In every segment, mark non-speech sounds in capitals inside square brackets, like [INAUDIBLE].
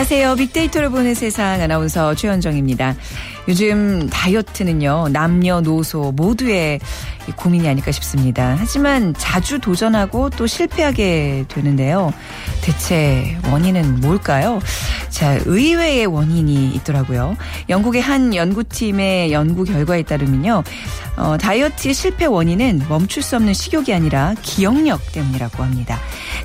안녕하세요. 빅데이터를 보는 세상 아나운서 최현정입니다. 요즘 다이어트는요, 남녀노소 모두의 고민이 아닐까 싶습니다. 하지만 자주 도전하고 또 실패하게 되는데요. 대체 원인은 뭘까요? 자, 의외의 원인이 있더라고요. 영국의 한 연구팀의 연구 결과에 따르면요. 어, 다이어트의 실패 원인은 멈출 수 없는 식욕이 아니라 기억력 때문이라고 합니다.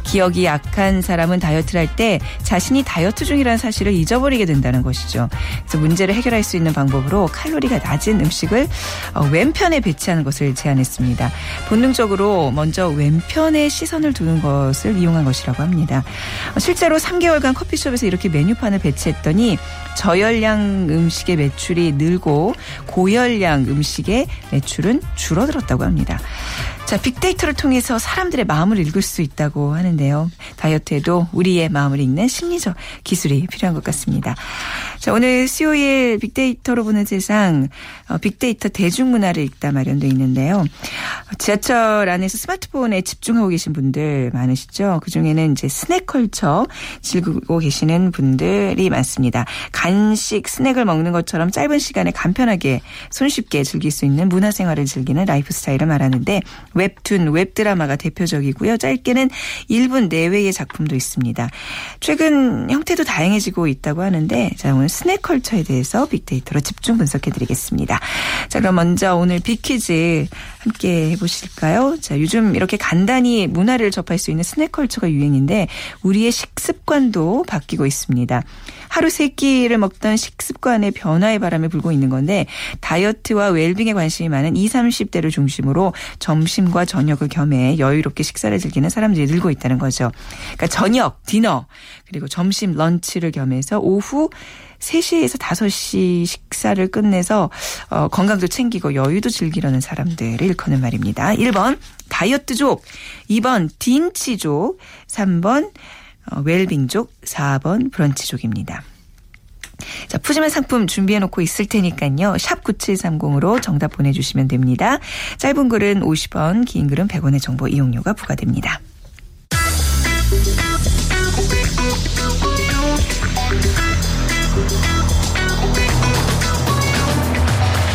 기억이 약한 사람은 다이어트를 할 때 자신이 다이어트 중이라는 사실을 잊어버리게 된다는 것이죠. 그래서 문제를 해결할 수 있는 방법으로 칼로리가 낮은 음식을 어, 왼편에 배치하는 것을 제안했습니다. 본능적으로 먼저 왼편에 시선을 두는 것을 이용한 것이라고 합니다. 어, 실제로 3개월간 커피숍에서 이렇게 메뉴판 을 배치했더니 저열량 음식의 매출이 늘고 고열량 음식의 매출은 줄어들었다고 합니다. 자, 빅데이터를 통해서 사람들의 마음을 읽을 수 있다고 하는데요. 다이어트에도 우리의 마음을 읽는 심리적 기술이 필요한 것 같습니다. 자, 오늘 수요일 빅데이터로 보는 세상 어, 빅데이터 대중문화를 읽다 마련되어 있는데요. 지하철 안에서 스마트폰에 집중하고 계신 분들 많으시죠? 그중에는 이제 스낵컬처 즐기고 계시는 분들이 많습니다. 간식, 스낵을 먹는 것처럼 짧은 시간에 간편하게 손쉽게 즐길 수 있는 문화생활을 즐기는 라이프 스타일을 말하는데 웹툰, 웹드라마가 대표적이고요. 짧게는 1분 내외의 작품도 있습니다. 최근 형태도 다양해지고 있다고 하는데 자, 오늘 스낵 컬처에 대해서 빅데이터로 집중 분석해 드리겠습니다. 자, 그럼 먼저 오늘 빅퀴즈 함께 해 보실까요? 자, 요즘 이렇게 간단히 문화를 접할 수 있는 스낵 컬처가 유행인데 우리의 식습관도 바뀌고 있습니다. 하루 세 끼를 먹던 식습관의 변화의 바람이 불고 있는 건데 다이어트와 웰빙에 관심이 많은 20, 30대를 중심으로 점심 과 저녁을 겸해 여유롭게 식사를 즐기는 사람들이 늘고 있다는 거죠. 그러니까 저녁, 디너, 그리고 점심, 런치를 겸해서 오후 3시에서 5시 식사를 끝내서 어, 건강도 챙기고 여유도 즐기려는 사람들을 일컫는 말입니다. 1번 다이어트족, 2번 딘치족, 3번 어, 웰빙족, 4번 브런치족입니다. 자, 푸짐한 상품 준비해 놓고 있을 테니까요. 샵 9730으로 정답 보내주시면 됩니다. 짧은 글은 50원, 긴 글은 100원의 정보 이용료가 부과됩니다.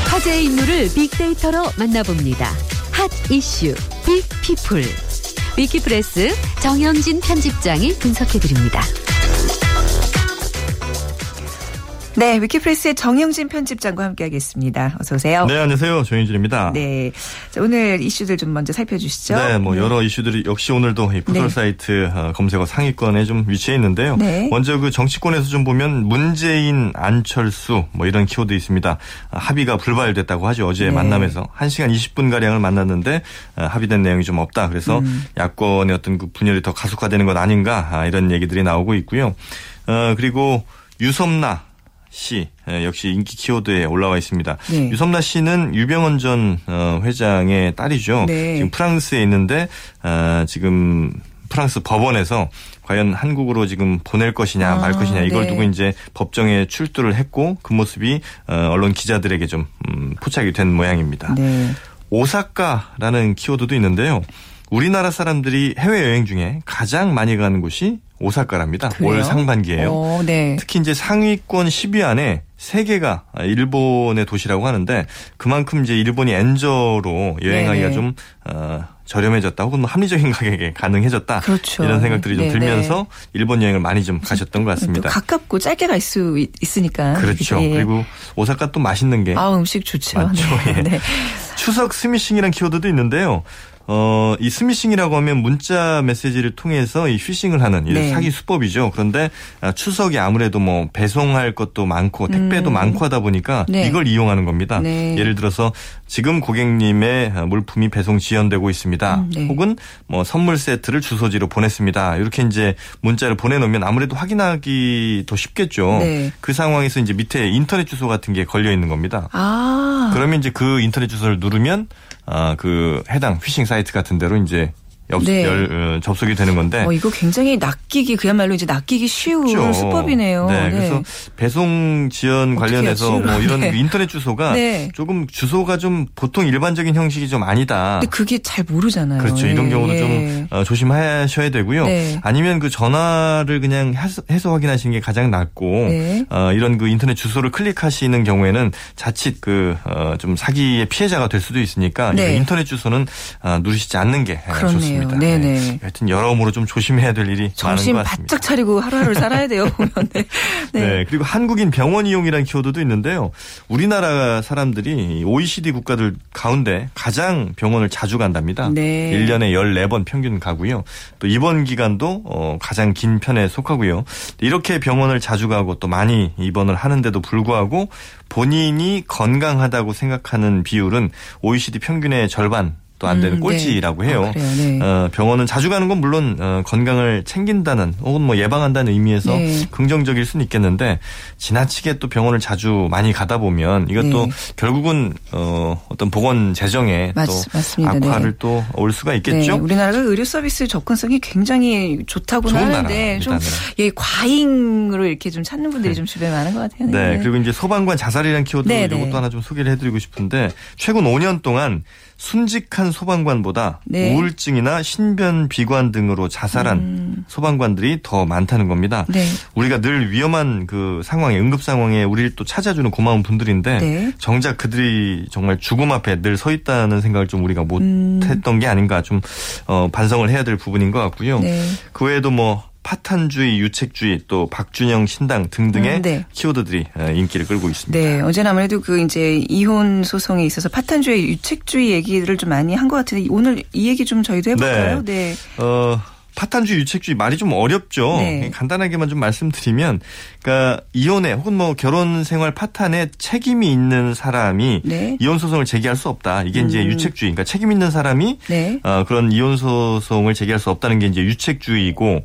화제의 인물을 빅데이터로 만나봅니다. 핫 이슈 빅피플 위키프레스 정영진 편집장이 분석해드립니다. 네, 위키프레스의 정영진 편집장과 함께하겠습니다. 어서 오세요. 네, 안녕하세요. 정영진입니다. 네, 자, 오늘 이슈들 좀 먼저 살펴주시죠. 네, 뭐 여러 이슈들이 역시 오늘도 이 포털 네. 사이트 어, 검색어 상위권에 좀 위치해 있는데요. 네. 먼저 그 정치권에서 좀 보면 문재인, 안철수 뭐 이런 키워드 있습니다. 아, 합의가 불발됐다고 하죠. 어제 네. 만남에서 1시간 20분 가량을 만났는데 아, 합의된 내용이 좀 없다. 그래서 음. 야권의 어떤 그 분열이 더 가속화되는 것 아닌가 아, 이런 얘기들이 나오고 있고요. 어, 그리고 유섬나 씨 예, 역시 인기 키워드에 올라와 있습니다. 네. 유섬나 씨는 유병헌 전 어, 회장의 딸이죠. 네. 지금 프랑스에 있는데 어, 지금 프랑스 법원에서 과연 한국으로 지금 보낼 것이냐 말 아, 것이냐 이걸 네. 두고 이제 법정에 출두를 했고 그 모습이 어, 언론 기자들에게 좀 음, 포착이 된 모양입니다. 네. 오사카라는 키워드도 있는데요. 우리나라 사람들이 해외 여행 중에 가장 많이 가는 곳이 오사카랍니다. 그래요? 올 상반기에요. 어, 네. 특히 이제 상위권 10위 안에 3개가 일본의 도시라고 하는데 그만큼 이제 일본이 엔저로 여행하기가 네네. 좀 어, 저렴해졌다 혹은 뭐 합리적인 가격에 가능해졌다 그렇죠. 이런 생각들이 좀 네네. 들면서 일본 여행을 많이 좀 가셨던 것또 같습니다. 가깝고 짧게 갈 수 있으니까. 그렇죠. 예. 그리고 오사카 또 맛있는 게 아, 음식 좋죠. 맞죠. [LAUGHS] 네. 예. 네. 추석 스미싱이라는 키워드도 있는데요. 어, 이 스미싱이라고 하면 문자 메시지를 통해서 이 피싱을 하는 이 네. 사기 수법이죠. 그런데 아, 추석이 아무래도 뭐 배송할 것도 많고 택배도 음. 많고 하다 보니까 네. 이걸 이용하는 겁니다. 네. 예를 들어서 지금 고객님의 물품이 배송 지연되고 있습니다. 음, 네. 혹은 뭐 선물 세트를 주소지로 보냈습니다. 이렇게 이제 문자를 보내놓으면 아무래도 확인하기 더 쉽겠죠. 네. 그 상황에서 이제 밑에 인터넷 주소 같은 게 걸려 있는 겁니다. 아. 그러면 이제 그 인터넷 주소를 누르면 아, 그 해당 피싱 사이트 같은 데로 이제 엽, 네. 열, 어, 접속이 되는 건데 어, 이거 굉장히 낚이기 그야말로 이제 낚이기 쉬운 쉽죠. 수법이네요. 네, 그래서 배송 지연 관련해서? 뭐 이런 [LAUGHS] 네. 인터넷 주소가 네. 조금 주소가 좀 보통 일반적인 형식이 좀 아니다. 근데 그게 잘 모르잖아요. 그렇죠. 예, 이런 경우도 예. 좀 어, 조심하셔야 되고요. 네. 아니면 그 전화를 그냥 해서, 해서 확인하시는 게 가장 낫고 네. 어, 이런 그 인터넷 주소를 클릭하시는 경우에는 자칫 그 어, 좀 사기의 피해자가 될 수도 있으니까 네. 이 인터넷 주소는 어, 누르시지 않는 게 그렇네요. 좋습니다. 네네. 하여튼 여러모로 좀 조심해야 될 일이 정신 많은 것 같습니다. 바짝 차리고 하루하루 살아야 돼요, 보면. [LAUGHS] 네. 네. 그리고 한국인 병원 이용이라는 키워드도 있는데요. 우리나라 사람들이 OECD 국가들 가운데 가장 병원을 자주 간답니다. 네. 1년에 14번 평균 가고요. 또 입원 기간도 어, 가장 긴 편에 속하고요. 이렇게 병원을 자주 가고 또 많이 입원을 하는데도 불구하고 본인이 건강하다고 생각하는 비율은 OECD 평균의 절반 또 안 되는 음, 네. 꼴찌라고 해요. 아. 네. 어, 병원은 자주 가는 건 물론 어, 건강을 챙긴다는 혹은 뭐 예방한다는 의미에서 네. 긍정적일 수는 있겠는데 지나치게 또 병원을 자주 많이 가다 보면 이것도 네. 결국은 어, 어떤 보건 재정에 맞- 또 맞습니다. 악화를 네. 또올 수가 있겠죠. 네, 우리나라가 의료 서비스 접근성이 굉장히 좋다고는 좋은 하는데. 좀 네. 예, 과잉으로 이렇게 좀 찾는 분들이 좀 주변에 많은 것 같아요. 네, 그리고 이제 소방관 자살이라는 키워드 네, 이것도 네. 하나 좀 소개를 해드리고 싶은데 최근 5년 동안 순직한 소방관보다 네. 우울증이나 신변 비관 등으로 자살한 소방관들이 더 많다는 겁니다. 음. 네. 우리가 늘 위험한 그 상황에 응급 상황에 우리를 또 찾아주는 고마운 분들인데 네. 정작 그들이 정말 죽음 앞에 늘 서 있다는 생각을 좀 우리가 음. 못했던 게 아닌가 좀 어, 반성을 해야 될 부분인 것 같고요. 네. 그 외에도 뭐 파탄주의, 유책주의, 또 박준영 신당 등등의 음, 네. 키워드들이 어, 인기를 끌고 있습니다. 네, 어제는 아무래도 그 이제 이혼 소송에 있어서 파탄주의 유책주의 얘기를 좀 많이 한 것 같은데 오늘 이 얘기 좀 저희도 해볼까요? 네. 어, 파탄주의, 유책주의 말이 좀 어렵죠. 네. 간단하게만 좀 말씀드리면, 그러니까 이혼에 혹은 뭐 결혼 생활 파탄에 책임이 있는 사람이 네. 이혼 소송을 제기할 수 없다. 이게 이제 음. 유책주의. 그러니까 책임 있는 사람이 네. 어, 그런 이혼 소송을 제기할 수 없다는 게 이제 유책주의이고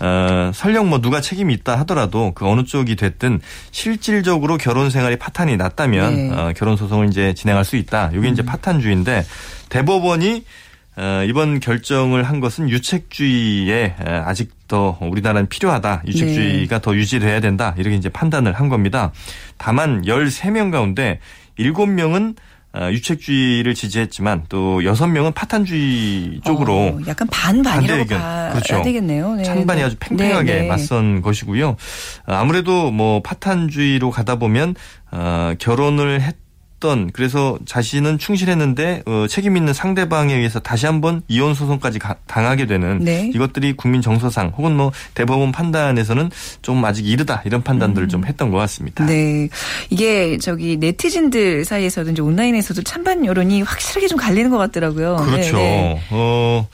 어, 설령 뭐 누가 책임이 있다 하더라도 그 어느 쪽이 됐든 실질적으로 결혼 생활이 파탄이 났다면 네. 음. 어, 결혼 소송을 이제 진행할 수 있다. 이게 이제 파탄주의인데 대법원이 어, 이번 결정을 한 것은 유책주의에 에, 아직 더 우리나라는 필요하다. 네. 유책주의가 더 유지돼야 된다. 이렇게 이제 판단을 한 겁니다. 다만 13명 가운데 7명은 어, 유책주의를 지지했지만 또 6명은 파탄주의 쪽으로 어, 약간 반반이라고. 봐야 그렇죠. 되겠네요. 네. 찬반이 네. 아주 팽팽하게 네, 네. 맞선 것이고요. 어, 아무래도 뭐 파탄주의로 가다 보면 어, 결혼을 했 던 그래서 자신은 충실했는데 어, 책임 있는 상대방에 의해서 다시 한번 이혼 소송까지 가- 당하게 되는 네. 이것들이 국민 정서상 혹은 뭐 대법원 판단에서는 좀 아직 이르다 이런 판단들을 좀 했던 것 같습니다. 음. 네. 이게 저기 네티즌들 사이에서도 이제 온라인에서도 찬반 여론이 확실하게 좀 갈리는 것 같더라고요. 그렇죠. 네, 네. 어,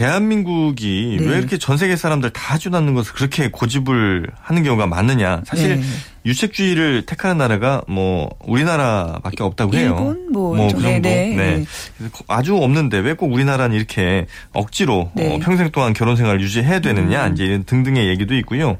대한민국이 네. 왜 이렇게 전 세계 사람들 다 주낳는 것을 그렇게 고집을 하는 경우가 많느냐. 사실 네. 유책주의를 택하는 나라가 뭐 우리나라밖에 없다고 해요. 일본 뭐그 좀, 정도. 네, 네. 네. 그래서 아주 없는데 왜 꼭 우리나라는 이렇게 억지로 네. 음. 어, 평생 동안 결혼 생활을 유지해야 되느냐 이제 이런 등등의 얘기도 있고요.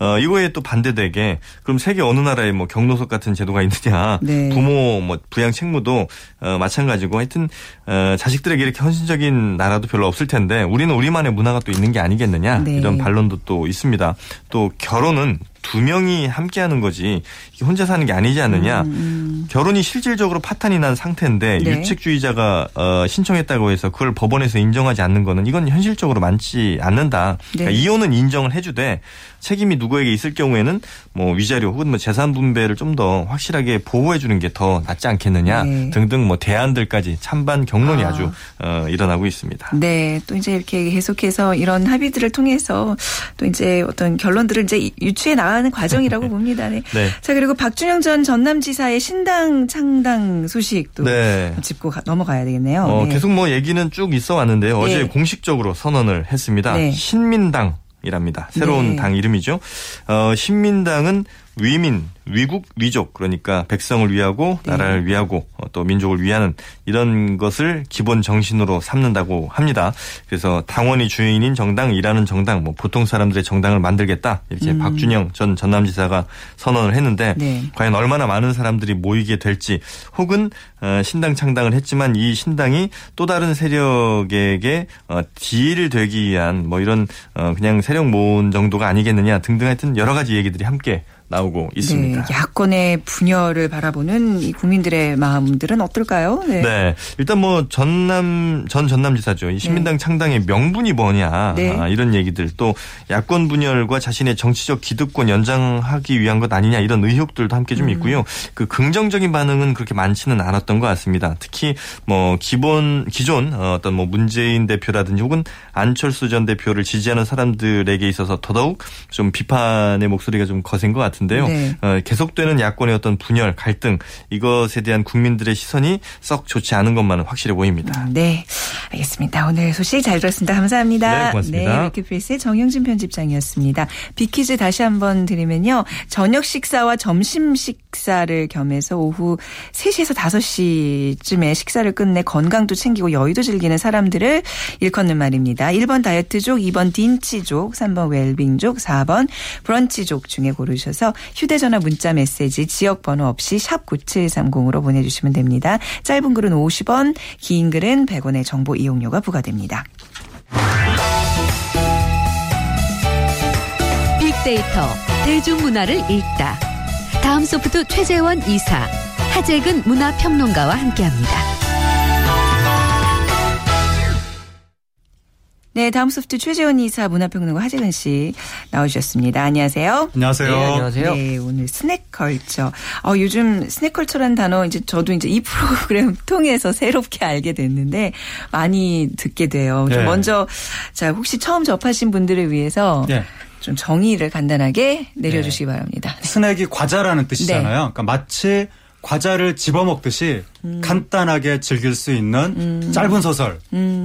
어, 이거에 또 반대되게 그럼 세계 어느 나라에 뭐 경로석 같은 제도가 있느냐. 네. 부모 뭐 부양 책무도 어, 마찬가지고 하여튼 어, 자식들에게 이렇게 헌신적인 나라도 별로 없을 텐데 우리는 우리만의 문화가 또 있는 게 아니겠느냐. 네. 이런 반론도 또 있습니다. 또 결혼은 두 명이 함께 하는 거지 혼자 사는 게 아니지 않느냐. 음, 결혼이 실질적으로 파탄이 난 상태인데 네. 유책주의자가 어, 신청했다고 해서 그걸 법원에서 인정하지 않는 거는 이건 현실적으로 많지 않는다. 그러니까 네. 이혼은 인정을 해주되 책임이 누구에게 있을 경우에는 뭐 위자료 혹은 뭐 재산 분배를 좀 더 확실하게 보호해 주는 게 더 낫지 않겠느냐 네. 등등 뭐 대안들까지 찬반 경론이 아. 아. 주 어, 일어나고 있습니다. 네. 또 이제 이렇게 계속해서 이런 합의들을 통해서 또 이제 어떤 결론들을 이제 유추해 나가 는 과정이라고 [LAUGHS] 봅니다. 네. 네. 자, 그리고 박준영 전 전남지사의 신당 창당 소식도 네. 짚고 가- 넘어가야 되겠네요. 어, 네. 계속 뭐 얘기는 쭉 있어 왔는데요. 어제 네. 공식적으로 선언을 했습니다. 네. 신민당. 이랍니다. 새로운 네. 당 이름이죠. 어, 신민당은 위민, 위국, 위족 그러니까 백성을 위하고 네. 나라를 위하고 어, 또 민족을 위하는 이런 것을 기본 정신으로 삼는다고 합니다. 그래서 당원이 주인인 정당, 일하는 정당, 뭐 보통 사람들의 정당을 만들겠다 이렇게 박준영 전 전남지사가 선언을 했는데 네. 과연 얼마나 많은 사람들이 모이게 될지 혹은 어, 신당 창당을 했지만 이 신당이 또 다른 세력에게 어, 딜 되기 위한 뭐 이런 어, 그냥 세력 모은 정도가 아니겠느냐 등등 하여튼 여러 가지 얘기들이 함께 나오고 있습니다. 네, 야권의 분열을 바라보는 이 국민들의 마음들은 어떨까요? 네. 네. 일단 뭐 전남 전 전남지사죠. 이 신민당 창당의 명분이 뭐냐 네. 아, 이런 얘기들 또 야권 분열과 자신의 정치적 기득권 연장하기 위한 것 아니냐 이런 의혹들도 함께 음. 좀 있고요. 그 긍정적인 반응은 그렇게 많지는 않았던 것 같습니다. 특히 뭐 기본 기존 어, 어떤 뭐 문재인 대표라든지 혹은 안철수 전 대표를 지지하는 사람들에게 있어서 더더욱 좀 비판의 목소리가 좀 거센 것 같은 데요. 네. 어, 계속되는 야권의 어떤 분열, 갈등 이것에 대한 국민들의 시선이 썩 좋지 않은 것만은 확실해 보입니다. 네, 알겠습니다. 오늘 소식 잘 들었습니다. 감사합니다. 네, 고맙습니다. 네, 위키프레스의 정영진 편집장이었습니다. 빅퀴즈 다시 한번 드리면요. 저녁 식사와 점심 식사를 겸해서 오후 3시에서 5시쯤에 식사를 끝내 건강도 챙기고 여유도 즐기는 사람들을 일컫는 말입니다. 1번 다이어트족, 2번 딘치족, 3번 웰빙족, 4번 브런치족 중에 고르셔서 휴대전화 문자 메시지 지역번호 없이 샵 9730으로 보내주시면 됩니다. 짧은 글은 50원, 긴 글은 100원의 정보 이용료가 부과됩니다. 빅데이터 대중문화를 읽다. 다음 소프트 최재원 이사, 하재근 문화평론가와 함께합니다. 네, 다음 소프트 최재원 이사 문화평론가 하재근 씨 나오셨습니다. 안녕하세요. 안녕하세요. 네, 안녕하세요. 네, 오늘 스낵컬처. 어, 요즘 스낵컬처라는 단어 이제 저도 이제 이 프로그램 [LAUGHS] 통해서 새롭게 알게 됐는데 많이 듣게 돼요. 좀 네. 먼저 자, 혹시 처음 접하신 분들을 위해서 예. 좀 정의를 간단하게 내려주시기 네. 바랍니다. 스낵이 과자라는 뜻이잖아요. 네. 그러니까 마치 과자를 집어먹듯이 음. 간단하게 즐길 수 있는 짧은 소설,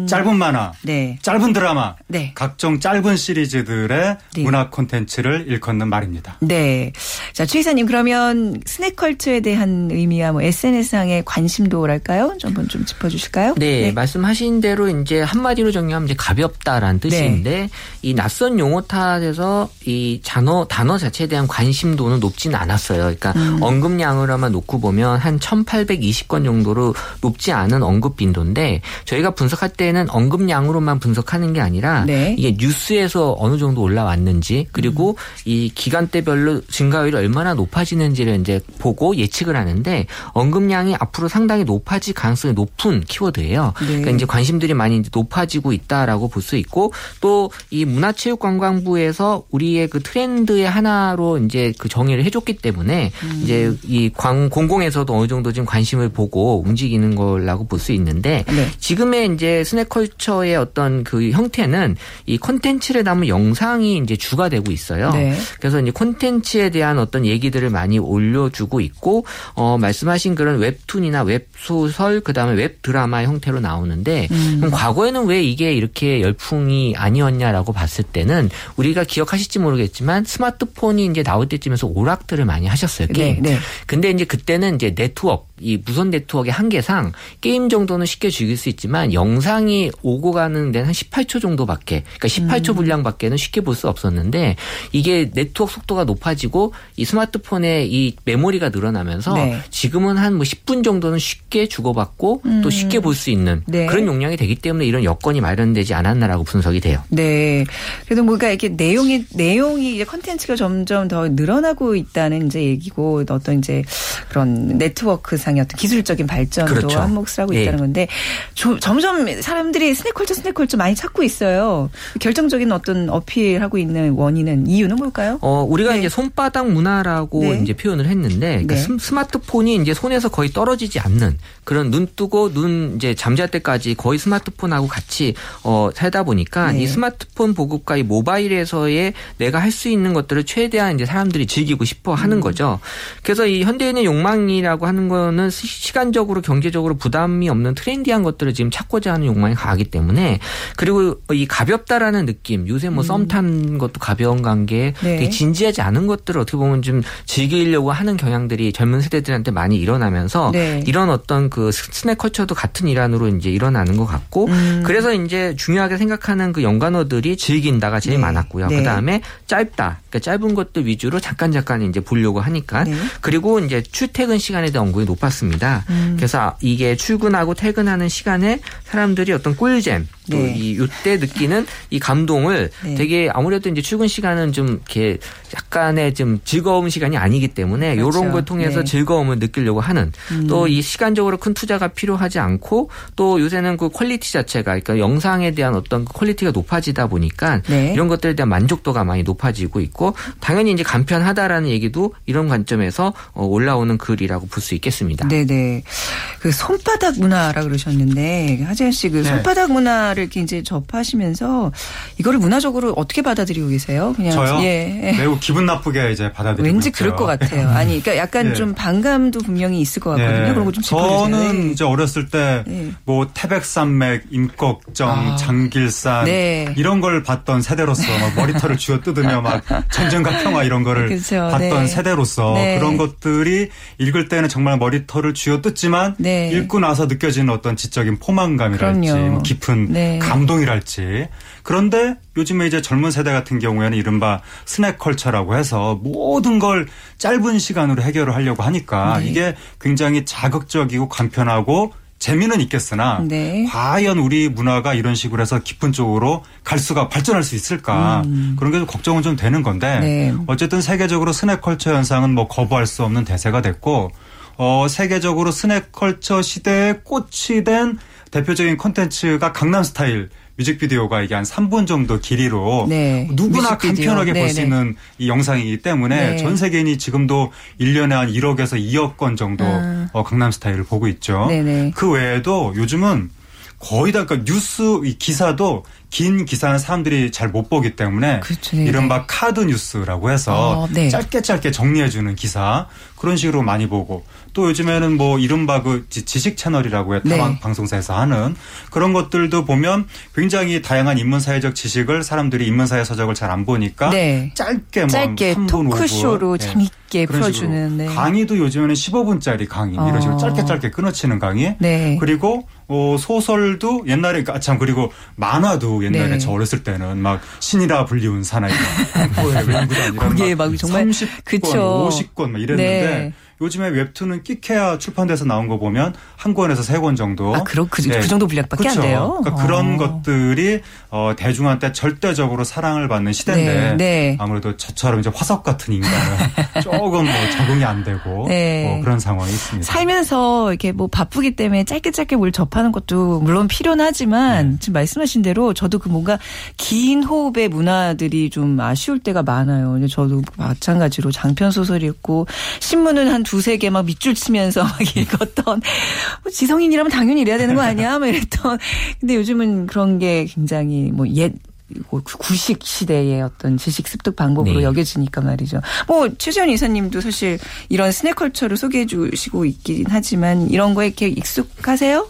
짧은 만화, 네. 짧은 드라마, 네. 각종 짧은 시리즈들의 네. 문화 콘텐츠를 일컫는 말입니다. 네. 자, 최 이사님, 그러면 스낵컬처에 대한 의미와 뭐 SNS상의 관심도랄까요? 좀 한번 좀 짚어 주실까요? 네, 말씀하신 대로 이제 한마디로 정리하면 이제 가볍다라는 네. 뜻인데 이 낯선 용어 탓에서 이 단어 단어 자체에 대한 관심도는 높지는 않았어요. 그러니까 음. 언급량으로만 놓고 보면 한 1,820건 정도로 높지 않은 언급 빈도인데 저희가 분석할 때는 언급량으로만 분석하는 게 아니라 네. 이게 뉴스에서 어느 정도 올라왔는지 그리고 이 기간대별로 증가율이 얼마나 높아지는지를 이제 보고 예측을 하는데 언급량이 앞으로 상당히 높아질 가능성이 높은 키워드예요. 네. 그러니까 이제 관심들이 많이 이제 높아지고 있다라고 볼 수 있고 또 이 문화체육관광부에서 우리의 그 트렌드의 하나로 이제 그 정의를 해줬기 때문에 음. 이제 이 광, 공공에서도 어느 정도 지금 관심을 보고 움직이는 거라고 볼 수 있는데 네. 지금의 이제 스낵컬처의 어떤 그 형태는 이 콘텐츠를 담은 영상이 이제 주가 되고 있어요. 네. 그래서 이제 콘텐츠에 대한 어떤 얘기들을 많이 올려주고 있고 어 말씀하신 그런 웹툰이나 웹소설 그다음에 웹드라마 형태로 나오는데 음. 과거에는 왜 이게 이렇게 열풍이 아니었냐라고 봤을 때는 우리가 기억하실지 모르겠지만 스마트폰이 이제 나올 때쯤에서 오락들을 많이 하셨어요 게임. 네, 네. 근데 이제 그때는 이제 네트워크 이 무선 네트워크의 한계상 게임 정도는 쉽게 즐길 수 있지만 영상이 오고 가는 데는 한 18초 정도밖에 그러니까 18초 음. 분량밖에는 쉽게 볼 수 없었는데 이게 네트워크 속도가 높아지고 이 스마트폰의 이 메모리가 늘어나면서 네. 지금은 한 뭐 10분 정도는 쉽게 주고받고 또 쉽게 볼 수 있는 음. 네. 그런 용량이 되기 때문에 이런 여건이 마련되지 않았나라고 분석이 돼요. 네. 그래도 뭔가 이렇게 내용이, 내용이 이제 컨텐츠가 점점 더 늘어나고 있다는 이제 얘기고 어떤 이제 그런 네트워크 상의 어떤 기술적인 발전도 그렇죠. 한 몫을 하고 예. 있다는 건데 조- 점점 사람들이 snack culture snack culture 많이 찾고 있어요. 결정적인 어떤 어필하고 있는 원인은 이유는 뭘까요? 어, 우리가 네. 이제 손바닥 문화라고 네. 이제 표현을 했는데 그러니까 네. 스- 스마트폰이 이제 손에서 거의 떨어지지 않는 그런 눈 뜨고 눈 이제 잠잘 때까지 거의 스마트폰하고 같이 어 살다 보니까 네. 이 스마트폰 보급과 이 모바일에서의 내가 할 수 있는 것들을 최대한 이제 사람들이 즐기고 싶어 음. 하는 거죠. 그래서 이 현대인의 욕망이라고 하는 건 시- 시간적으로 경제적으로 부담이 없는 trendy한 것들을 지금 찾고자 하는 욕망이 강하기 때문에 그리고 이 가볍다라는 느낌 요새 뭐 썸 탄 것도 가벼운 관계 음. 네. 되게 진지하지 않은 것들을 어떻게 보면 좀 즐기려고 하는 경향들이 젊은 세대들한테 많이 일어나면서 네. 이런 어떤 그 스- snack culture도 같은 일환으로 이제 일어나는 것 같고 음. 그래서 이제 중요하게 생각하는 그 연관어들이 즐긴다가 제일 네. 많았고요. 네. 그 다음에 짧다, 그러니까 짧은 것들 위주로 잠깐 잠깐 이제 보려고 하니까 네. 그리고 이제 출퇴근 시간에 대한 언급이 높았 습니다. 음. 그래서 이게 출근하고 퇴근하는 시간에 사람들이 어떤 꿀잼 또 네. 이 요때 느끼는 이 감동을 네. 되게 아무래도 이제 출근 시간은 좀 이렇게 약간의 좀 즐거운 시간이 아니기 때문에 그렇죠. 이런 걸 통해서 네. 즐거움을 느끼려고 하는 음. 또이 시간적으로 큰 투자가 필요하지 않고 또 요새는 그 quality 자체가 그러니까 영상에 대한 어떤 그 quality가 높아지다 보니까 네. 이런 것들에 대한 만족도가 많이 높아지고 있고 당연히 이제 간편하다라는 얘기도 이런 관점에서 어, 올라오는 글이라고 볼 수 있겠습니다. 네네. 그 손바닥 문화라 그러셨는데 하재현 씨그 네. 손바닥 문화를 이렇게 이제 접하시면서 이거를 문화적으로 어떻게 받아들이고 계세요? 그냥 저요? 예. 매우 기분 나쁘게 이제 받아들이고 [LAUGHS] 왠지 있죠. 그럴 것 같아요. 아니, 그러니까 약간 [LAUGHS] 예. 좀 반감도 분명히 있을 것 같거든요. 예. 그런 거좀 짚어주세요. 저는 예. 이제 어렸을 때 예. 뭐 태백산맥, 임꺽정, 아. 장길산 네. 이런 걸 봤던 세대로서 막 머리털을 쥐어 뜯으며 막 전쟁과 평화 이런 거를 그렇죠. 봤던 네. 세대로서 네. 그런 것들이 읽을 때는 정말 머리 털을 쥐어 뜯지만 네. 읽고 나서 느껴지는 어떤 지적인 포만감이랄지. 뭐 깊은 네. 감동이랄지 그런데 요즘에 이제 젊은 세대 같은 경우에는 이른바 스낵 컬처라고 해서 모든 걸 짧은 시간으로 해결을 하려고 하니까 네. 이게 굉장히 자극적이고 간편하고 재미는 있겠으나 네. 과연 우리 문화가 이런 식으로 해서 깊은 쪽으로 갈 수가 발전할 수 있을까 그런 게 좀 걱정은 좀 되는 건데 음. 네. 어쨌든 세계적으로 snack culture 현상은 뭐 거부할 수 없는 대세가 됐고 어 세계적으로 snack culture 시대에 꽃이 된 대표적인 콘텐츠가 강남 스타일 뮤직비디오가 이게 한 3분 정도 길이로 네. 누구나 뮤직비디오. 간편하게 볼 수. 있는 이 영상이기 때문에 네. 전 세계인이 지금도 1년에 한 1억에서 2억 건 정도 아. 어, 강남 스타일을 보고 있죠. 네네. 그 외에도 요즘은 거의 다 그러니까 뉴스 이 기사도 긴 기사는 사람들이 잘 못 보기 때문에 그렇죠. 네네. 이른바 카드 뉴스라고 해서 어, 네. 짧게 짧게 정리해 주는 기사 그런 식으로 많이 보고 또 요즘에는 뭐 이른바 그 지- 지식 채널이라고 해 네. 타방 방송사에서 하는 그런 것들도 보면 굉장히 다양한 인문 사회적 지식을 사람들이 인문 사회 서적을 잘 안 보니까 네. 짧게 뭐 짧게 3분, 토크쇼로 5분. 재밌게. 풀어주는. 네. 강의도 요즘에는 15분짜리 강의 이런 식으로 어. 짧게 짧게 끊어치는 강의 네. 그리고 어, 소설도 옛날에 아, 참 그리고 만화도 옛날에 네. 저 어렸을 때는 막 신이라 불리운 사나이 거기에 [LAUGHS] 막 정말 30권, 그쵸. 50권 막 이랬는데 네. 요즘에 웹툰은 끼케야 출판돼서 나온 거 보면 한 권에서 세 권 정도. 아, 그렇- 그- 그 정도 분량밖에 안 그쵸. 돼요? 그러니까 어. 그런 것들이 어, 대중한테 절대적으로 사랑을 받는 시대인데 네, 네. 아무래도 저처럼 이제 화석 같은 인간은 [LAUGHS] 조금 뭐 적응이 안 되고 네. 뭐 그런 상황이 있습니다. 살면서 이렇게 뭐 바쁘기 때문에 짧게 짧게 뭘 접하는 것도 물론 필요는 하지만 네. 지금 말씀하신 대로 저도 그 뭔가 긴 호흡의 문화들이 좀 아쉬울 때가 많아요. 저도 마찬가지로 장편 소설 읽고 신문은 한 두세 개 막 밑줄 치면서 막 읽었던 뭐 지성인이라면 당연히 이래야 되는 거 아니야? 막 이랬던. 근데 요즘은 그런 게 굉장히 뭐 옛 구식 시대의 어떤 지식 습득 방법으로 네. 여겨지니까 말이죠. 뭐 최재현 이사님도 사실 이런 스낵컬처를 소개해 주시고 있긴 하지만 이런 거에 이렇게 익숙하세요?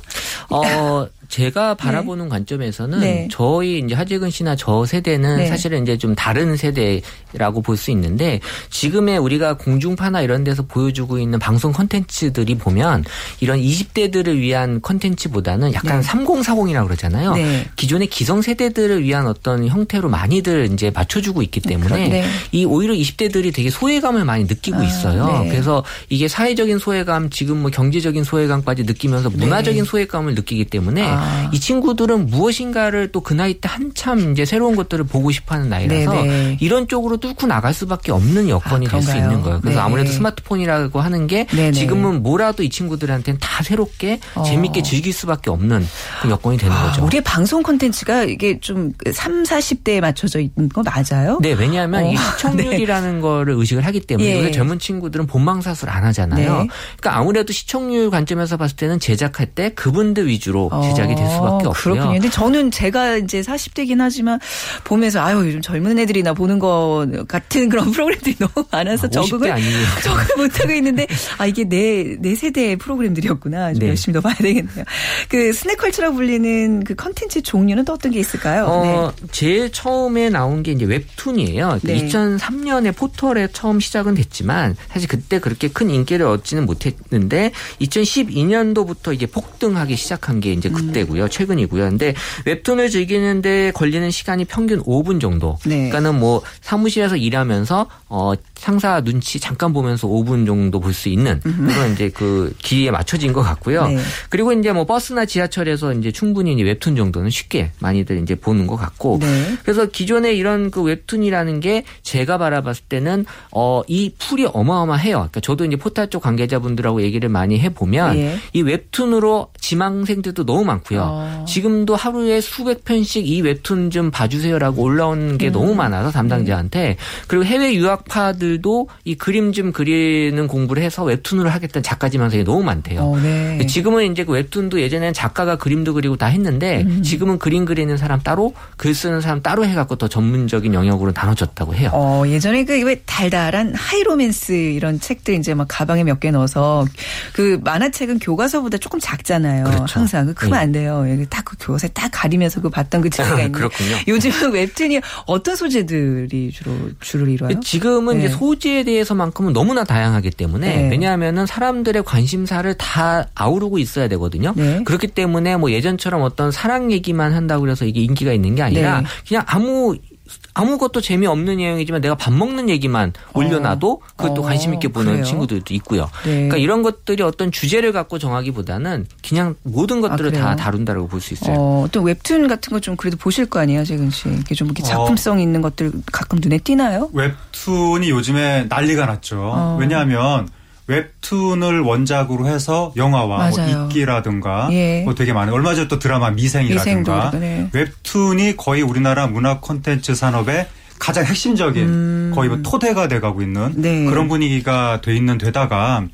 어, 제가 바라보는 관점에서는 네. 저희 이제 하재근 씨나 저 세대는 네. 사실은 이제 좀 다른 세대라고 볼 수 있는데 지금의 우리가 공중파나 이런 데서 보여주고 있는 방송 컨텐츠들이 보면 이런 20대들을 위한 컨텐츠보다는 약간 네. 3040이라고 그러잖아요. 네. 기존의 기성 세대들을 위한 어떤 형태로 많이들 이제 맞춰주고 있기 때문에 네. 이 오히려 20대들이 되게 소외감을 많이 느끼고 아, 있어요. 네. 그래서 이게 사회적인 소외감, 지금 뭐 경제적인 소외감까지 느끼면서 문화적인 소외감을 느끼기 때문에 네. 아. 이 친구들은 무엇인가를 또 그 나이 때 한참 이제 새로운 것들을 보고 싶어하는 나이라서 네, 네. 이런 쪽으로 뚫고 나갈 수밖에 없는 여건이 아, 될수 그런가요? 있는 거예요. 그래서 네. 아무래도 스마트폰이라고 하는 게 네, 네. 지금은 뭐라도 이 친구들한테는 다 새롭게 어. 재밌게 즐길 수밖에 없는 그 여건이 되는 아, 거죠. 우리의 방송 콘텐츠가 이게 좀 3, 40대에 맞춰져 있는 거 맞아요? 네, 왜냐하면 어, 이 [LAUGHS] 시청률이라는 거를 의식을 하기 때문에 예. 요새 젊은 친구들은 본방사수를 안 하잖아요. 네. 그러니까 아무래도 시청률 관점에서 봤을 때는 제작할 때 그분들 위주로 어. 제작이 시작이 될 수밖에 어, 없고요. 그렇군요. 근데 저는 제가 이제 40대긴 하지만 보면서 아유 요즘 젊은 애들이나 보는 거 같은 그런 [LAUGHS] 프로그램들이 너무 많아서 아, 50대 적응을. [LAUGHS] 적응을 못하고 있는데 아 이게 내 내 세대의 프로그램들이었구나. 좀 네. 열심히 더 봐야 되겠네요. 그 스낵컬처라고 불리는 그 컨텐츠 종류는 또 어떤 게 있을까요? 어, 제일 처음에 나온 게 이제 웹툰이에요. 네. 2003년에 포털에 처음 시작은 됐지만 사실 그때 그렇게 큰 인기를 얻지는 못했는데 2012년도부터 이제 폭등하기 시작한 게 음. 이제 그 때고요. 최근이고요. 근데 웹툰을 즐기는데 걸리는 시간이 평균 5분 정도. 네. 그러니까는 뭐 사무실에서 일하면서 어 상사 눈치 잠깐 보면서 5분 정도 볼 수 있는 그런 이제 그 기에 맞춰진 것 같고요. 네. 그리고 이제 뭐 버스나 지하철에서 이제 충분히 이제 웹툰 정도는 쉽게 많이들 이제 보는 것 같고. 네. 그래서 기존에 이런 그 웹툰이라는 게 제가 바라봤을 때는 어 이 풀이 어마어마해요. 그러니까 저도 이제 포탈 쪽 관계자분들하고 얘기를 많이 해 보면 예. 이 웹툰으로 지망생들도 너무 많고 요. 어. 지금도 하루에 수백 편씩 이 웹툰 좀 봐주세요라고 음. 게 너무 많아서 담당자한테 그리고 해외 유학파들도 이 그림 좀 그리는 공부를 해서 웹툰으로 하겠다는 작가 지망생이 너무 많대요. 어, 네. 지금은 이제 그 웹툰도 예전에는 작가가 그림도 그리고 다 했는데 음. 지금은 그림 그리는 사람 따로 글 쓰는 사람 따로 해갖고 더 전문적인 영역으로 나눠졌다고 해요. 어, 예전에 그 왜 달달한 하이로맨스 이런 책들 이제 막 가방에 몇 개 넣어서 그 만화책은 교과서보다 조금 작잖아요. 그렇죠. 항상 그 크면 네. 안 돼요. 여기 딱그 교과서에 딱 가리면서 그 봤던 그 책이 [LAUGHS] 있는데 그렇군요. 요즘은 [LAUGHS] 웹툰이 어떤 소재들이 주로 주를 이뤄요? 지금은 네. 이제 소재에 대해서만큼은 너무나 다양하기 때문에 네. 왜냐하면은 사람들의 관심사를 다 아우르고 있어야 되거든요. 네. 그렇기 때문에 뭐 예전처럼 어떤 사랑 얘기만 한다고 그래서 이게 인기가 있는 게 아니라 네. 그냥 아무 아무것도 재미없는 내용이지만 내가 밥 먹는 얘기만 올려놔도 그것도 어, 관심 있게 보는 그래요? 친구들도 있고요. 네. 그러니까 이런 것들이 어떤 주제를 갖고 정하기보다는 그냥 모든 것들을 그래요? 다 다룬다고 볼 수 있어요. 어, 어떤 웹툰 같은 거 좀 그래도 보실 거 아니에요, 재근 씨. 이렇게 좀 이렇게 작품성 있는 것들 가끔 눈에 띄나요? 웹툰이 요즘에 난리가 났죠. 어. 왜냐하면 웹툰을 원작으로 해서 영화와 뭐. 이끼라든가 예. 뭐 되게 많은 얼마 전에 또 드라마 미생이라든가 네. 웹툰이 거의 우리나라 문화 콘텐츠 산업의 가장 핵심적인 거의 뭐 토대가 돼가고 있는 음. 네. 음. 그런 분위기가 돼 있는 데다가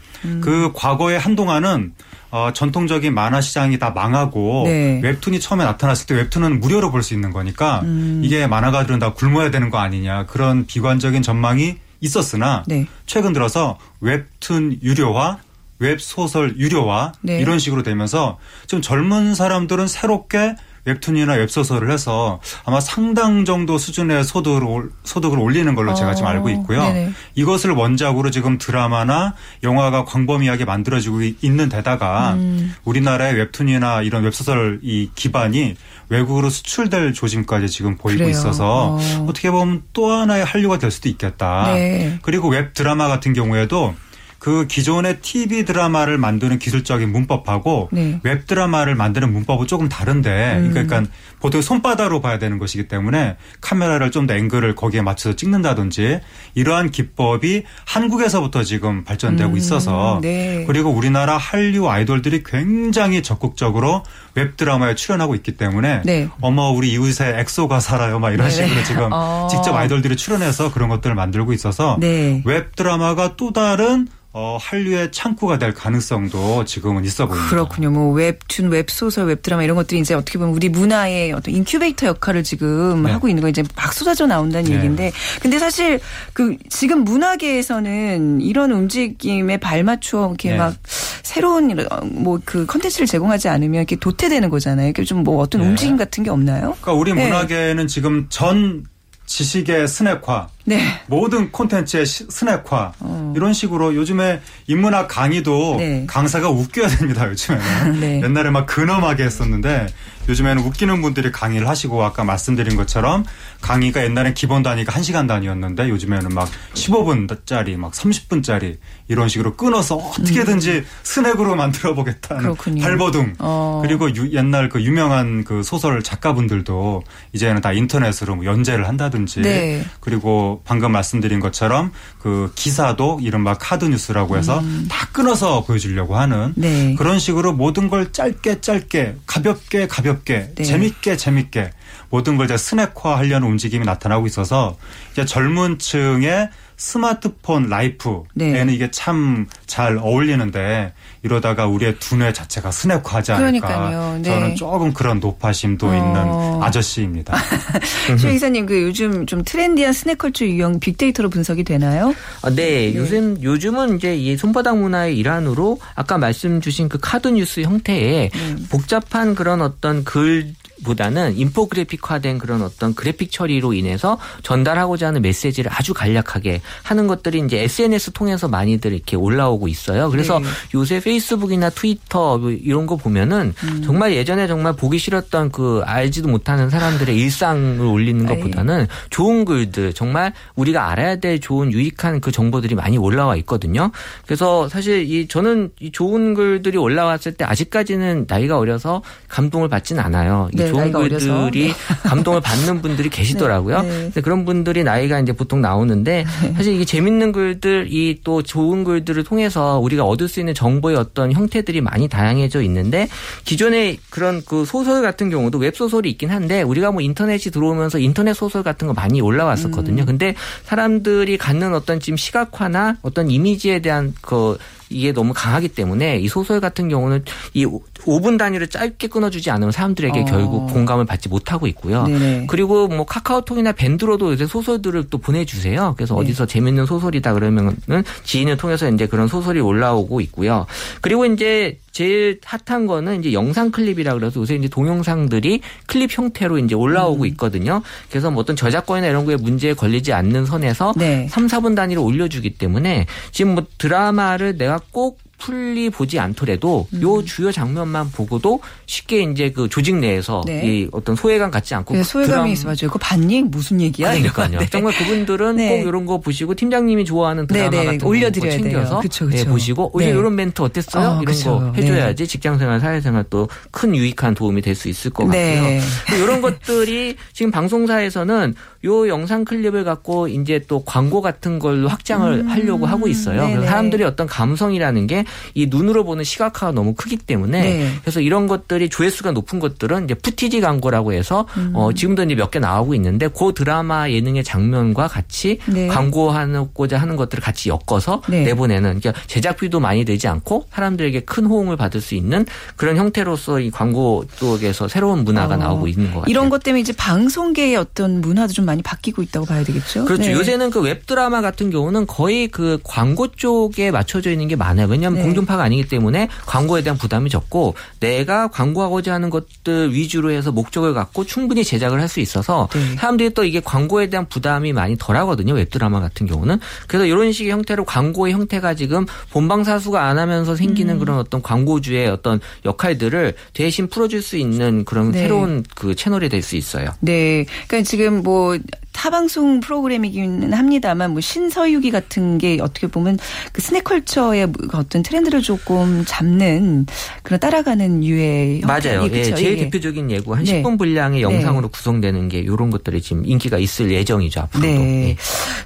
그 과거에 한동안은 어, 전통적인 만화 시장이 다 망하고 네. 웹툰이 처음에 나타났을 때 웹툰은 무료로 볼 수 있는 거니까 음. 이게 만화가들은 다 굶어야 되는 거 아니냐 그런 비관적인 전망이 있었으나 네. 최근 들어서 웹툰 유료화 웹소설 유료화 네. 이런 식으로 되면서 좀 젊은 사람들은 새롭게 웹툰이나 웹소설을 해서 아마 상당 정도 수준의 소득을, 올- 소득을 올리는 걸로 제가 지금 어, 알고 있고요. 네네. 이것을 원작으로 지금 드라마나 영화가 광범위하게 만들어지고 이- 있는 데다가 음. 우리나라의 웹툰이나 이런 웹소설 이 기반이 외국으로 수출될 조짐까지 지금 보이고 그래요. 있어서 어. 어떻게 보면 또 하나의 한류가 될 수도 있겠다. 네. 그리고 웹 드라마 같은 경우에도 그 기존의 TV 드라마를 만드는 기술적인 문법하고 네. 웹 드라마를 만드는 문법은 조금 다른데 음. 그러니까 보통 손바닥으로 봐야 되는 것이기 때문에 카메라를 좀 더 앵글을 거기에 맞춰서 찍는다든지 이러한 기법이 한국에서부터 지금 발전되고 음, 있어서 네. 그리고 우리나라 한류 아이돌들이 굉장히 적극적으로 웹 드라마에 출연하고 있기 때문에 네. 어머 우리 이웃에 엑소가 살아요 막 이런 네. 식으로 지금 [LAUGHS] 어. 직접 아이돌들이 출연해서 그런 것들을 만들고 있어서 네. 웹 드라마가 또 다른 어, 한류의 창구가 될 가능성도 지금은 있어 보입니다. 그렇군요. 뭐 웹툰, 웹소설, 웹드라마 이런 것들이 이제 어떻게 보면 우리 문화의 어떤 인큐베이터 역할을 지금 네. 하고 있는 거 이제 막 쏟아져 나온다는 네. 얘기인데 근데 사실 그 지금 문화계에서는 이런 움직임에 발맞춰 이렇게 네. 막 새로운 뭐 그 컨텐츠를 제공하지 않으면 이렇게 도태되는 거잖아요. 이게 좀 뭐 어떤 네. 움직임 같은 게 없나요? 그러니까 우리 네. 문화계는 지금 전 지식의 스낵화, 네. 모든 콘텐츠의 시- 스낵화 이런 식으로 요즘에 인문학 강의도 어. 네. 강사가 웃겨야 됩니다. 요즘에는 [LAUGHS] 네. 옛날에 막 근엄하게 했었는데 요즘에는 웃기는 분들이 강의를 하시고 아까 말씀드린 것처럼 강의가 옛날엔 기본 단위가 1시간 단위였는데 요즘에는 막 15분짜리 막 30분짜리 이런 식으로 끊어서 어떻게든지 스낵으로 만들어 보겠다는 음. 그렇군요. 발버둥 어. 그리고 유- 옛날 그 유명한 그 소설 작가분들도 이제는 다 인터넷으로 뭐 연재를 한다든지 네. 그리고 방금 말씀드린 것처럼 그 기사도 이른바 카드 뉴스라고 해서 다 끊어서 보여주려고 하는 음. 네. 그런 식으로 모든 걸 짧게 짧게 가볍게 가볍게 네. 재밌게 재밌게 모든 걸 이제 스낵화 하려는 움직임이 나타나고 있어서 이제 젊은 층의 스마트폰 라이프에는 네. 이게 참 잘 어울리는데 이러다가 우리의 두뇌 자체가 스낵화하지 않을까. 그러니까요. 네. 저는 조금 그런 노파심도 어. 있는 아저씨입니다. [LAUGHS] 최 이사님 그 요즘 좀 trendy한 snack culture 유형 빅데이터로 분석이 되나요? 아, 네, 요즘 요즘은 이제 이 손바닥 문화의 일환으로 아까 말씀 주신 그 카드 뉴스 형태의 음. 복잡한 그런 어떤 글 보다는 infographic화된 그런 어떤 그래픽 처리로 인해서 전달하고자 하는 메시지를 아주 간략하게 하는 것들이 이제 SNS 통해서 많이들 이렇게 올라오고 있어요. 그래서 네. 요새 페이스북이나 트위터 뭐 이런 거 보면은 음. 정말 예전에 정말 보기 싫었던 그 알지도 못하는 사람들의 일상을 올리는 아이. 것보다는 좋은 글들 정말 우리가 알아야 될 좋은 유익한 그 정보들이 많이 올라와 있거든요. 그래서 사실 이 저는 이 좋은 글들이 올라왔을 때 아직까지는 나이가 어려서 감동을 받지는 않아요. 이 네, 좋은. 글들이 [LAUGHS] 감동을 받는 분들이 계시더라고요. 네, 네. 근데 그런 분들이 나이가 이제 보통 나오는데 사실 이게 재밌는 글들이 또 좋은 글들을 통해서 우리가 얻을 수 있는 정보의 어떤 형태들이 많이 다양해져 있는데 기존에 그런 그 소설 같은 경우도 웹 소설이 있긴 한데 우리가 뭐 인터넷이 들어오면서 인터넷 소설 같은 거 많이 음. 올라왔었거든요. 근데 사람들이 갖는 어떤 지금 시각화나 어떤 이미지에 대한 그 이게 너무 강하기 때문에 이 소설 같은 경우는 이 5분 단위로 짧게 끊어주지 않으면 사람들에게 어. 결국 공감을 받지 못하고 있고요. 네네. 그리고 뭐 카카오톡이나 밴드로도 요새 소설들을 또 보내주세요. 그래서 네. 어디서 재밌는 소설이다 그러면은 지인을 통해서 이제 그런 소설이 올라오고 있고요. 그리고 이제 제일 핫한 거는 이제 영상 클립이라 그래서 요새 이제 동영상들이 클립 형태로 이제 음. 올라오고 있거든요. 그래서 뭐 어떤 저작권이나 이런 거에 문제에 걸리지 않는 선에서 네. 3, 4분 단위로 올려주기 때문에 지금 뭐 드라마를 내가 꼭 풀리 보지 않더라도 음. 요 주요 장면만 보고도 쉽게 이제 그 조직 내에서 네. 이 어떤 소외감 갖지 않고 네, 소외감이 드라마- 있어 맞아요. 그거 봤니? 무슨 얘기야? 그러니까요. 네. 정말 그분들은 네. 꼭 이런 거 보시고 팀장님이 좋아하는 드라마 네, 네. 같은 거 올려드려야 돼요. 챙겨서 그쵸, 그쵸. 예, 보시고 네. 이런 멘트 어땠어요? 어, 이런 그쵸. 거 해줘야지 직장생활, 사회생활 또 큰 유익한 도움이 될 수 있을 것 네. 같고요. 이런 것들이 지금 방송사에서는 요 영상 클립을 갖고 이제 또 광고 같은 걸로 확장을 하려고 하고 있어요. 음. 네네. 사람들이 어떤 감성이라는 게 이 눈으로 보는 시각화가 너무 크기 때문에 네. 그래서 이런 것들이 조회수가 높은 것들은 이제 footage 광고라고 해서 음. 어, 지금도 이제 몇 개 나오고 있는데 그 드라마 예능의 장면과 같이 네. 광고하고자 하는 것들을 같이 엮어서 네. 내보내는 그러니까 제작비도 많이 들지 않고 사람들에게 큰 호응을 받을 수 있는 그런 형태로서 이 광고 쪽에서 새로운 문화가 어, 나오고 있는 것 같아요. 이런 것 때문에 이제 방송계의 어떤 문화도 좀 많이 바뀌고 있다고 봐야 되겠죠. 그렇죠. 네. 요새는 그 웹드라마 같은 경우는 거의 그 광고 쪽에 맞춰져 있는 게 많아요. 왜냐하면 네. 공중파가 아니기 때문에 광고에 대한 부담이 적고 내가 광고하고자 하는 것들 위주로 해서 목적을 갖고 충분히 제작을 할 수 있어서 네. 사람들이 또 이게 광고에 대한 부담이 많이 덜하거든요. 웹드라마 같은 경우는. 그래서 이런 식의 형태로 광고의 형태가 지금 본방사수가 안 하면서 음. 생기는 그런 어떤 광고주의 어떤 역할들을 대신 풀어줄 수 있는 그런 네. 새로운 그 채널이 될 수 있어요. 네. 그러니까 지금 뭐 타방송 프로그램이기는 합니다만 뭐 신서유기 같은 게 어떻게 보면 그 스낵컬처의 어떤 트렌드를 조금 잡는 그런 따라가는 유의 맞아요. 예, 그쵸? 제일 예. 대표적인 예고 한 네. 10분 분량의 네. 영상으로 구성되는 게 이런 것들이 지금 인기가 있을 예정이죠 앞으로도. 네. 예.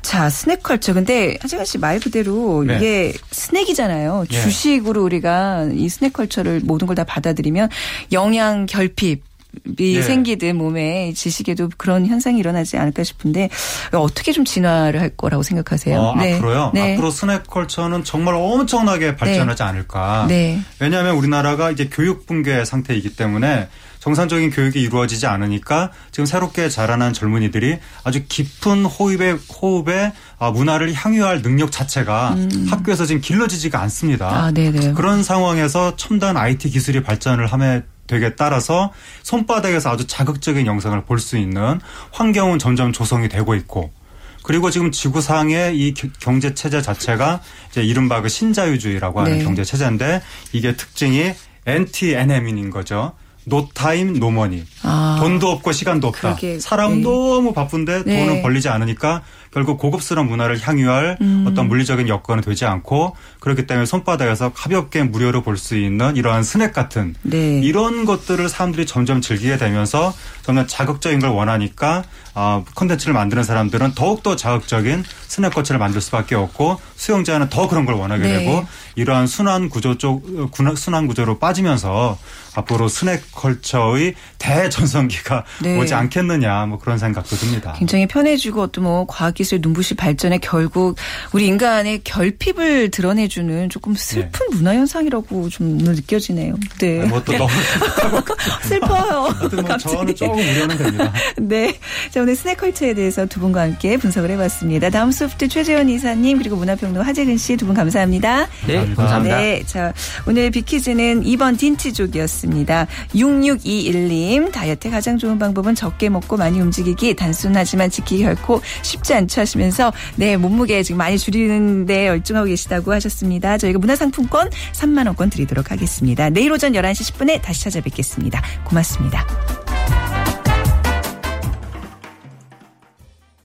자, snack culture. 근데 하재근 씨 말 그대로 네. 이게 스낵이잖아요. 네. 주식으로 우리가 이 snack culture를 모든 걸 다 받아들이면 영양 결핍 이 네. 생기듯 몸에 지식에도 그런 현상이 일어나지 않을까 싶은데 어떻게 좀 진화를 할 거라고 생각하세요? 어, 앞으로요. 네. 앞으로 snack culture는 정말 엄청나게 발전하지 않을까. 네. 왜냐하면 우리나라가 이제 교육 붕괴 상태이기 때문에 정상적인 교육이 이루어지지 않으니까 지금 새롭게 자라난 젊은이들이 아주 깊은 호흡에 호흡에 아, 문화를 향유할 능력 자체가 학교에서 지금 길러지지가 않습니다. 음. 아, 네네. 그런 상황에서 첨단 IT 기술이 발전을 함에 되게 따라서 손바닥에서 아주 자극적인 영상을 볼 수 있는 환경은 점점 조성이 되고 있고 그리고 지금 지구상의 이 겨- 경제 체제 자체가 이제 이른바 그 신자유주의라고 하는 네. 경제 체제인데 이게 특징이 NT NM인 거죠. no time no money. 아. 돈도 없고 시간도 없다. 그러게, 사람 네. 너무 바쁜데 네. 돈은 벌리지 않으니까 결국 고급스러운 문화를 향유할 음. 어떤 물리적인 여건은 되지 않고 그렇기 때문에 손바닥에서 가볍게 무료로 볼 수 있는 이러한 스낵 같은 네. 이런 것들을 사람들이 점점 즐기게 되면서 점점 자극적인 걸 원하니까 어, 콘텐츠를 만드는 사람들은 더욱더 자극적인 snack culture를 만들 수밖에 없고 수용자는 더 그런 걸 원하게 네. 되고 이러한 순환 구조 쪽 순환 구조로 빠지면서 앞으로 스낵 컬처의 대전성기가 네. 오지 않겠느냐 뭐 그런 생각도 듭니다. 굉장히 편해지고 또 뭐 과학기술 눈부실 발전에 결국 우리 인간의 결핍을 드러내주는 조금 슬픈 문화 현상이라고 좀 오늘 느껴지네요. 네. 뭐또 너무 [LAUGHS] 슬퍼요. 뭐 갑자기. 저는 조금 우려는 됩니다. 네. 자, 오늘 스낵컬처에 대해서 두 분과 함께 분석을 해봤습니다. 다음 소프트 최재원 이사님, 그리고 문화평론 하재근 씨 두 분 감사합니다. 네, 감사합니다. 감사합니다. 네. 자, 오늘 비키즈는 2번 딘티족이었습니다. 6621님, 다이어트에 가장 좋은 방법은 적게 먹고 많이 움직이기, 단순하지만 지키기 결코 쉽지 않죠 하시면서, 네, 몸무게 지금 많이 줄이는데 열중하고 계시다고 하셨습니다. 저희가 문화상품권 3만 원권 드리도록 하겠습니다. 내일 오전 11시 10분에 다시 찾아뵙겠습니다. 고맙습니다.